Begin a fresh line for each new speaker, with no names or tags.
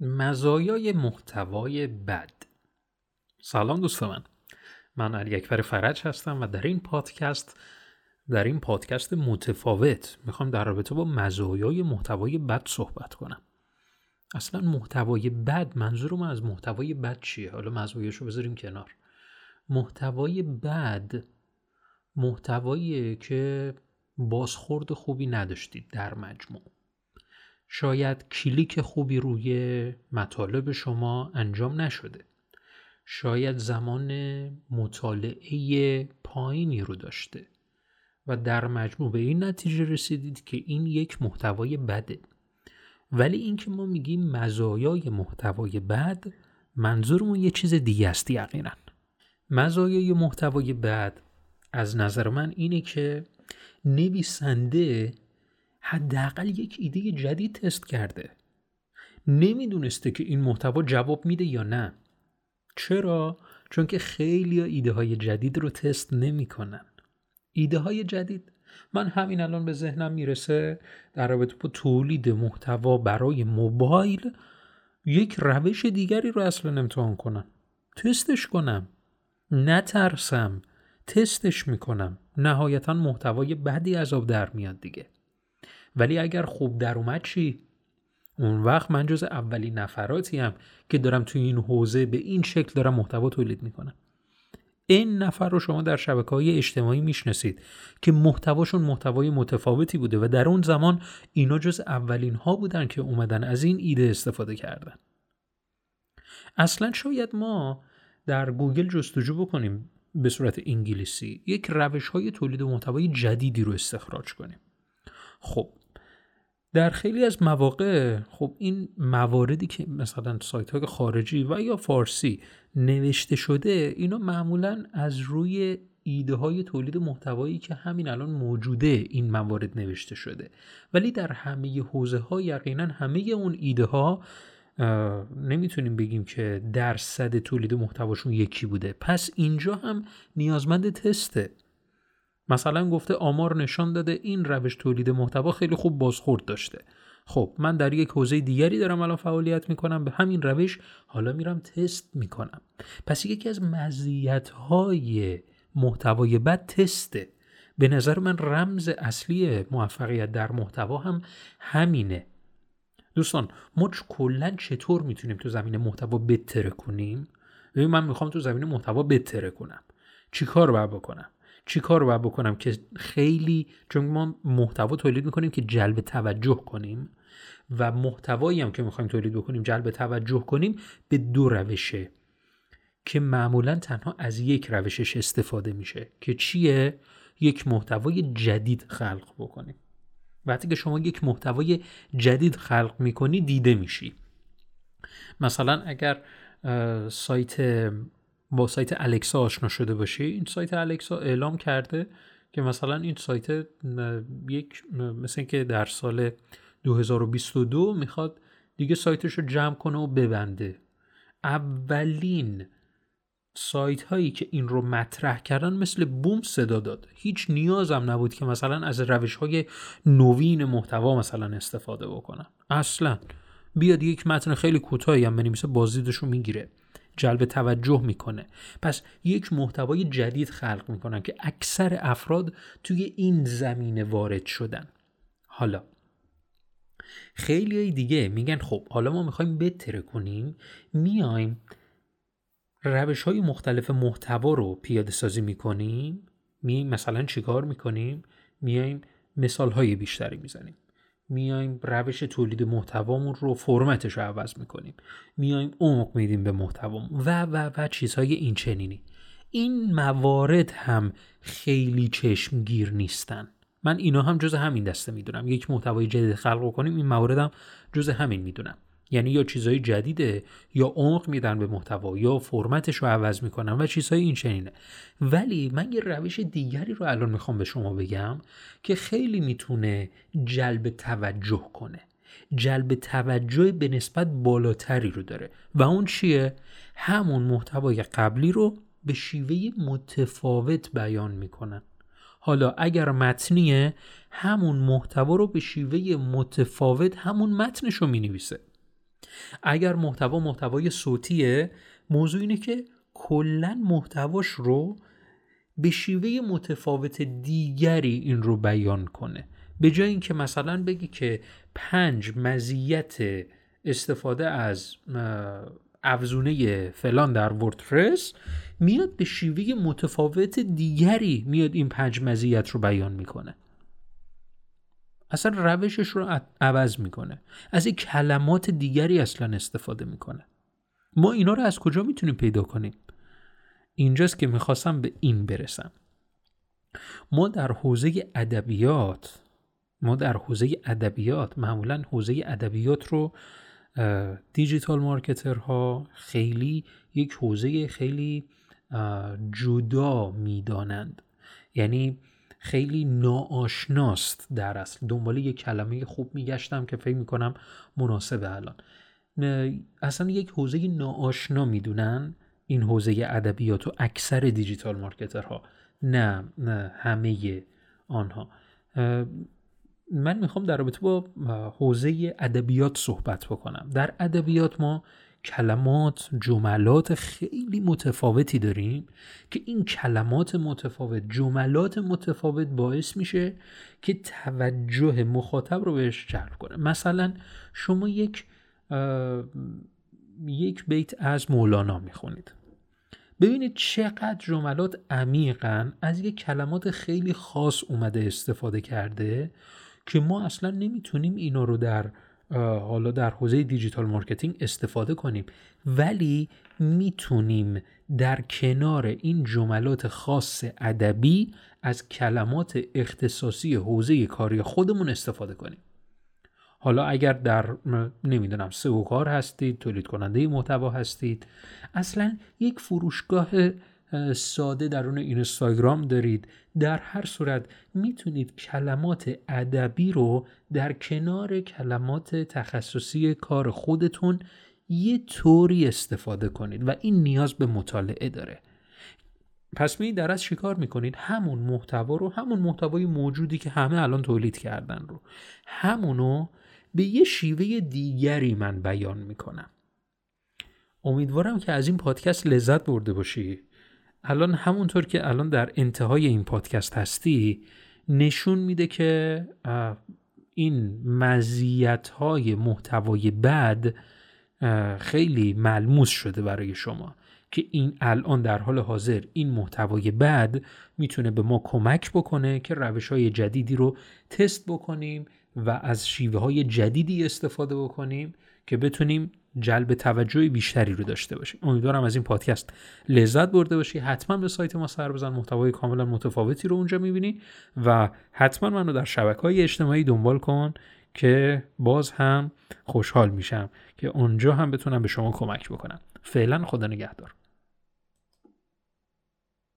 مزایای محتوای بد. سلام دوست من. من علی اکبر فرج هستم و در این پادکست در این پادکست متفاوت می‌خوام در رابطه با مزایای محتوای بد صحبت کنم. اصلا محتوای بد منظورم از محتوای بد چیه؟ حالا مزایاشو بذاریم کنار. محتوای بد محتوایی که بازخورد خوبی نداشتید در مجموع. شاید کلیک خوبی روی مطالب شما انجام نشده. شاید زمان مطالعه پایینی رو داشته و در مجموع به این نتیجه رسیدید که این یک محتوای بده. ولی اینکه ما میگیم مزایای محتوای بد منظورمون یه چیز دیگه است یقینا. مزایای محتوای بد از نظر من اینه که نویسنده حداقل یک ایده جدید تست کرده. نمی‌دونسته که این محتوا جواب میده یا نه. چرا؟ چون که خیلی ایده های جدید رو تست نمی‌کنن. ایده های جدید. من همین الان به ذهنم می‌رسه در رابطه با تولید محتوا برای موبایل یک روش دیگری رو اصلا امتحان کنم. تستش کنم. نترسم. تستش می‌کنم. نهایتا محتوای بدی از آب در میاد دیگه. ولی اگر خوب در اومد چی؟ اون وقت من جز اولین نفراتی هم که دارم توی این حوزه به این شکل دارم محتوا تولید می‌کنم. این نفر رو شما در شبکه های اجتماعی می‌شناسید که محتواشون محتوای متفاوتی بوده و در اون زمان اینا جز اولین ها بودن که اومدن از این ایده استفاده کردن. اصلا شاید ما در گوگل جستجو بکنیم به صورت انگلیسی یک روش های تولید محتوای جدیدی رو استخراج کنیم. خب در خیلی از مواقع خب این مواردی که مثلا سایت های خارجی و یا فارسی نوشته شده اینا معمولا از روی ایده های تولید محتوایی که همین الان موجوده این موارد نوشته شده. ولی در همه حوزه ها یقینا همه اون ایده ها نمی‌تونیم بگیم که درصد تولید محتواشون یکی بوده. پس اینجا هم نیازمند تسته. مثلا گفته آمار نشان داده این روش تولید محتوا خیلی خوب بازخورد داشته. خب من در یک حوزه دیگری دارم الان فعالیت می‌کنم به همین روش حالا میرم تست می‌کنم. پس یکی از مزیت های محتوای بد تسته. به نظر من رمز اصلی موفقیت در محتوا هم همینه. دوستان ما کلا چطور می‌تونیم تو زمین محتوا بتره کنیم؟ ببین من می‌خوام تو زمین محتوا بتره کنم. چیکار باید بکنم؟ چی کار باید بکنم که خیلی چون ما محتوا تولید می‌کنیم که جلب توجه کنیم و محتوایی هم که می‌خوایم تولید بکنیم جلب توجه کنیم به دو روشه که معمولا تنها از یک روشش استفاده میشه که چیه؟ یک محتوای جدید خلق بکنیم. وقتی که شما یک محتوای جدید خلق می‌کنی دیده میشی. مثلا اگر سایت با سایت الکسا آشنا شده باشی. این سایت الکسا اعلام کرده که مثلا این سایت یک مثل که در سال 2022 می‌خواد دیگه سایتش رو جمع کنه و ببنده. اولین سایت هایی که این رو مطرح کردن مثل بوم صدا داد. هیچ نیازم نبود که مثلا از روش های نوین محتوا مثلا استفاده بکنم. اصلا. بیاد یک متن خیلی کوتاهی هم بنویسه بازدیدش رو می‌گیره. جلب توجه می‌کنه. پس یک محتوای جدید خلق می‌کنن که اکثر افراد توی این زمینه وارد شدن. حالا خیلی دیگه میگن خب حالا ما می‌خوایم بتره کنیم میایم روش های مختلف محتوا رو پیاده سازی می‌کنیم می مثلا چیکار می‌کنیم؟ میایم مثال های بیشتری می‌زنیم. میایم روش تولید محتوامون رو فرمتش رو عوض می‌کنیم. میایم عمق میدیم به محتوامون. و و و چیزهای این چنینی این موارد هم خیلی چشمگیر نیستن. من اینا هم جز همین دسته می‌دونم. یک محتوای جدید خلق کنیم این موارد هم جز همین می‌دونم. یعنی یا چیزهای جدیده یا عمق میدن به محتوا یا فرمتش رو عوض می‌کنن و چیزهای این چنینه. ولی من یه روش دیگری رو الان می‌خوام به شما بگم که خیلی می‌تونه جلب توجه کنه. جلب توجه به نسبت بالاتری رو داره. و اون چیه؟ همون محتوای قبلی رو به شیوه متفاوت بیان می‌کنن. حالا اگر متنیه همون محتوا رو به شیوه متفاوت همون متنش رو می اگر محتوا محتوای صوتیه موضوع اینه که کلا محتواش رو به شیوه متفاوت دیگری این رو بیان کنه. به جای اینکه مثلا بگی که پنج مزیت استفاده از افزونه فلان در وردپرس میاد به شیوه متفاوت دیگری میاد این پنج مزیت رو بیان می‌کنه. اصلا روشش رو عوض می‌کنه. از این کلمات دیگری اصلا استفاده می‌کنه. ما اینا رو از کجا می‌تونیم پیدا کنیم؟ اینجاست که می‌خواستم به این برسم. ما در حوزه ادبیات ما در حوزه ادبیات معمولا حوزه ادبیات رو دیجیتال مارکترها خیلی یک حوزه خیلی جدا می‌دانند. یعنی خیلی ناآشناست در اصل. دنبال یک کلمه خوب میگشتم که فکر می‌کنم مناسبه الان. اصلا یک حوزه ناآشنا می‌دونن؟ این حوزه ادبیات و اکثر دیجیتال مارکترها. نه نه همه آنها. من می‌خوام در رابطه با حوزه ادبیات صحبت بکنم. در ادبیات ما کلمات جملات خیلی متفاوتی داریم که این کلمات متفاوت جملات متفاوت باعث میشه که توجه مخاطب رو بهش جلب کنه. مثلا شما یک یک بیت از مولانا می‌خونید. ببینید چقدر جملات عمیقا از یک کلمات خیلی خاص اومده استفاده کرده که ما اصلا نمی‌تونیم اینا رو در حالا در حوزه digital marketing استفاده کنیم. ولی می‌تونیم در کنار این جملات خاص ادبی از کلمات اختصاصی حوزه کاری خودمون استفاده کنیم. حالا اگر در نمی‌دونم سئو کار هستید تولید کننده محتوا هستید اصلا یک فروشگاه ساده درون اینستاگرام دارید. در هر صورت می‌تونید کلمات ادبی رو در کنار کلمات تخصصی کار خودتون یه طوری استفاده کنید و این نیاز به مطالعه داره. پس می در از چیکار می‌کنید؟ همون محتوا رو همون محتوای موجودی که همه الان تولید کردن رو. همونو به یه شیوه دیگری من بیان می‌کنم. امیدوارم که از این پادکست لذت برده باشی. الان همونطور که الان در انتهای این پادکست هستی نشون میده که این مزیت های محتوای بد خیلی ملموس شده برای شما که این الان در حال حاضر این محتوای بد می‌تونه به ما کمک بکنه که روش های جدیدی رو تست بکنیم و از شیوه های جدیدی استفاده بکنیم که بتونیم جلب توجه بیشتری رو داشته باشیم امیدوارم از این پادکست لذت برده باشی. حتما به سایت ما سر بزن. محتوای کاملا متفاوتی رو اونجا می‌بینی و حتما منو در شبکه های اجتماعی دنبال کن که باز هم خوشحال میشم که اونجا هم بتونم به شما کمک بکنم. فعلا خدا نگهدار.